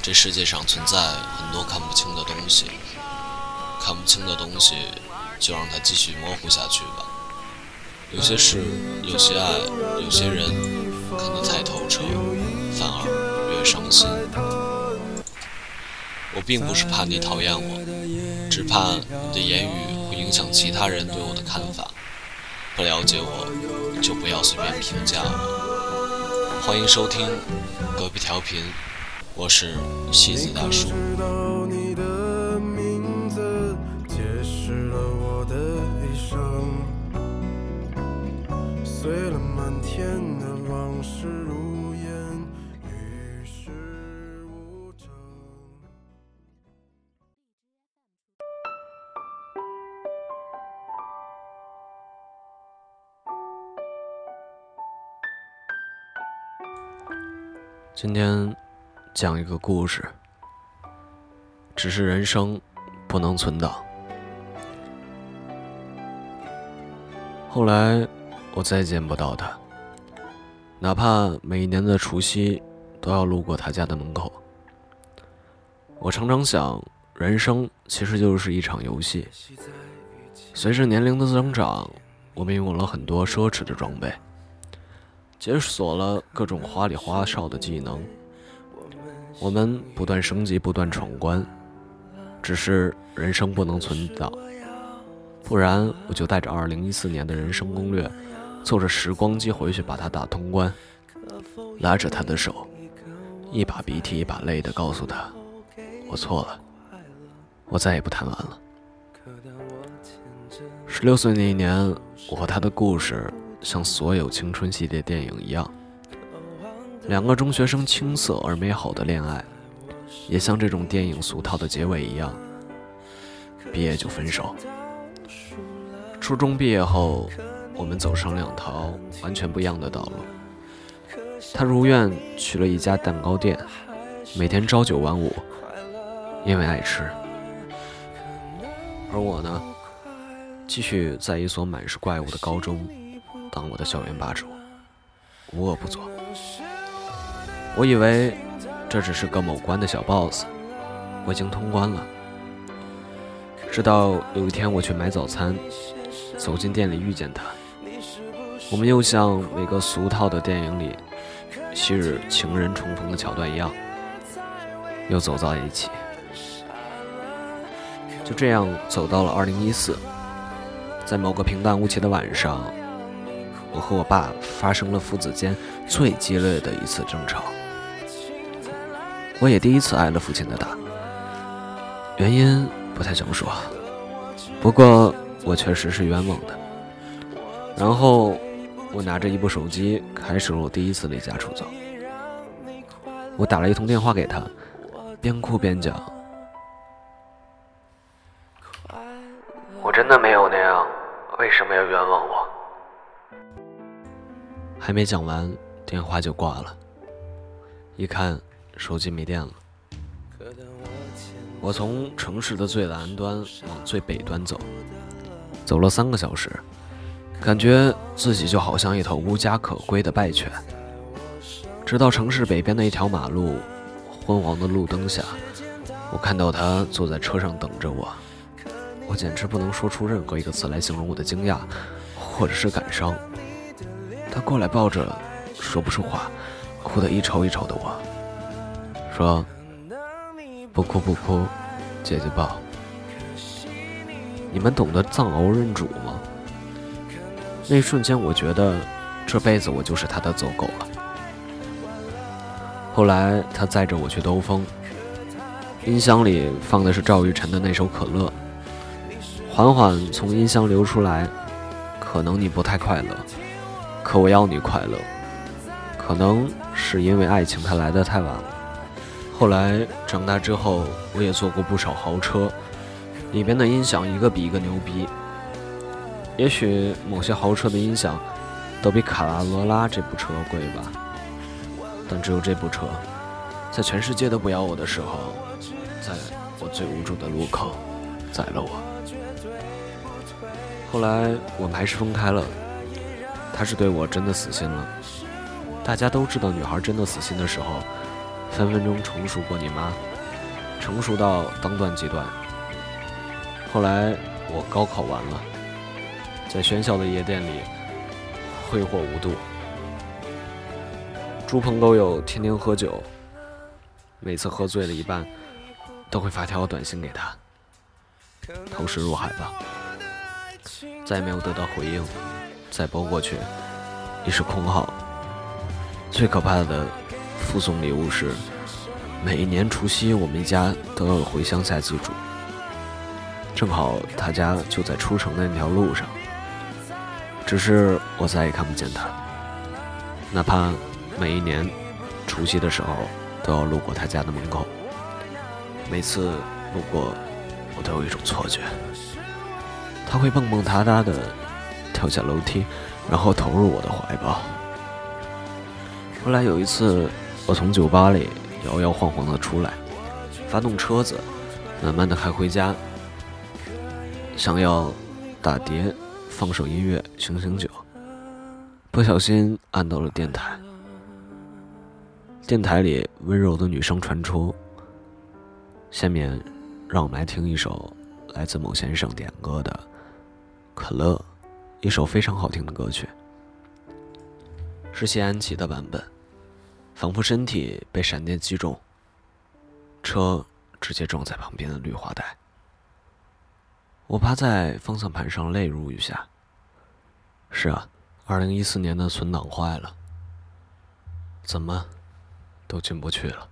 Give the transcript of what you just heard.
这世界上存在很多看不清的东西，看不清的东西，就让它继续模糊下去吧。有些事，有些爱，有些人，看得太透彻，反而越伤心。我并不是怕你讨厌我，只怕你的言语会影响其他人对我的看法。不了解我，就不要随便评价我。欢迎收听隔壁调频。我是西子大叔。今天。讲一个故事，只是人生不能存档。后来我再见不到他，哪怕每一年的除夕都要路过他家的门口。我常常想，人生其实就是一场游戏。随着年龄的增长，我们拥有了很多奢侈的装备，解锁了各种花里花哨的技能。我们不断升级，不断闯关，只是人生不能存档，不然我就带着二零一四年的人生攻略，坐着时光机回去把它打通关，拉着他的手，一把鼻涕一把泪的告诉他，我错了，我再也不贪玩了。十六岁那一年，我和他的故事像所有青春系列电影一样。两个中学生青涩而美好的恋爱，也像这种电影俗套的结尾一样，毕业就分手。初中毕业后，我们走上两条完全不一样的道路。他如愿去了一家蛋糕店，每天朝九晚五，因为爱吃。而我呢，继续在一所满是怪物的高中，当我的校园霸主，无恶不作。我以为这只是个某关的小 boss，我已经通关了。直到有一天我去买早餐，走进店里遇见他，我们又像每个俗套的电影里昔日情人重逢的桥段一样，又走到一起。就这样走到了二零一四，在某个平淡无奇的晚上，我和我爸发生了父子间最激烈的一次争吵。我也第一次挨了父亲的打，原因不太想说，不过我确实是冤枉的。然后我拿着一部手机，开始了我第一次离家出走。我打了一通电话给他，边哭边讲：“我真的没有那样，为什么要冤枉我？”还没讲完，电话就挂了。一看。手机没电了，我从城市的最南端往最北端走，走了三个小时，感觉自己就好像一头无家可归的败犬。直到城市北边的一条马路，昏黄的路灯下，我看到他坐在车上等着我，我简直不能说出任何一个词来形容我的惊讶，或者是感伤。他过来抱着，说不出话，哭得一抽一抽的我。说：“不哭不哭，姐姐抱。你们懂得藏獒认主吗？那一瞬间，我觉得这辈子我就是他的走狗了。后来他载着我去兜风，音箱里放的是赵玉晨的那首《可乐》，缓缓从音箱流出来。可能你不太快乐，可我要你快乐。可能是因为爱情，它来的太晚了。”后来长大之后，我也坐过不少豪车，里边的音响一个比一个牛逼。也许某些豪车的音响都比卡罗拉这部车贵吧，但只有这部车，在全世界都不要我的时候，在我最无助的路口宰了我。后来我们还是分开了，他是对我真的死心了。大家都知道，女孩真的死心的时候。分分钟成熟过你妈，成熟到当断即断。后来我高考完了，在喧嚣的夜店里挥霍无度，猪朋狗友天天喝酒，每次喝醉了一半，都会发条短信给他，投石入海吧。再没有得到回应，再拨过去，已是空号。最可怕的附送礼物是，每一年除夕我们一家都要回乡下祭祖，正好他家就在出城的那条路上。只是我再也看不见他，哪怕每一年除夕的时候都要路过他家的门口，每次路过，我都有一种错觉，他会蹦蹦哒哒的跳下楼梯，然后投入我的怀抱。后来有一次，我从酒吧里摇摇晃晃的出来，发动车子，慢慢的开回家，想要打碟，放首音乐，醒醒酒，不小心按到了电台，电台里温柔的女声传出。下面，让我们来听一首来自某先生点歌的《可乐》，一首非常好听的歌曲。是谢安琪的版本，仿佛身体被闪电击中，车直接撞在旁边的绿化带。我趴在方向盘上，泪如雨下。是啊，二零一四年的存档坏了，怎么都进不去了。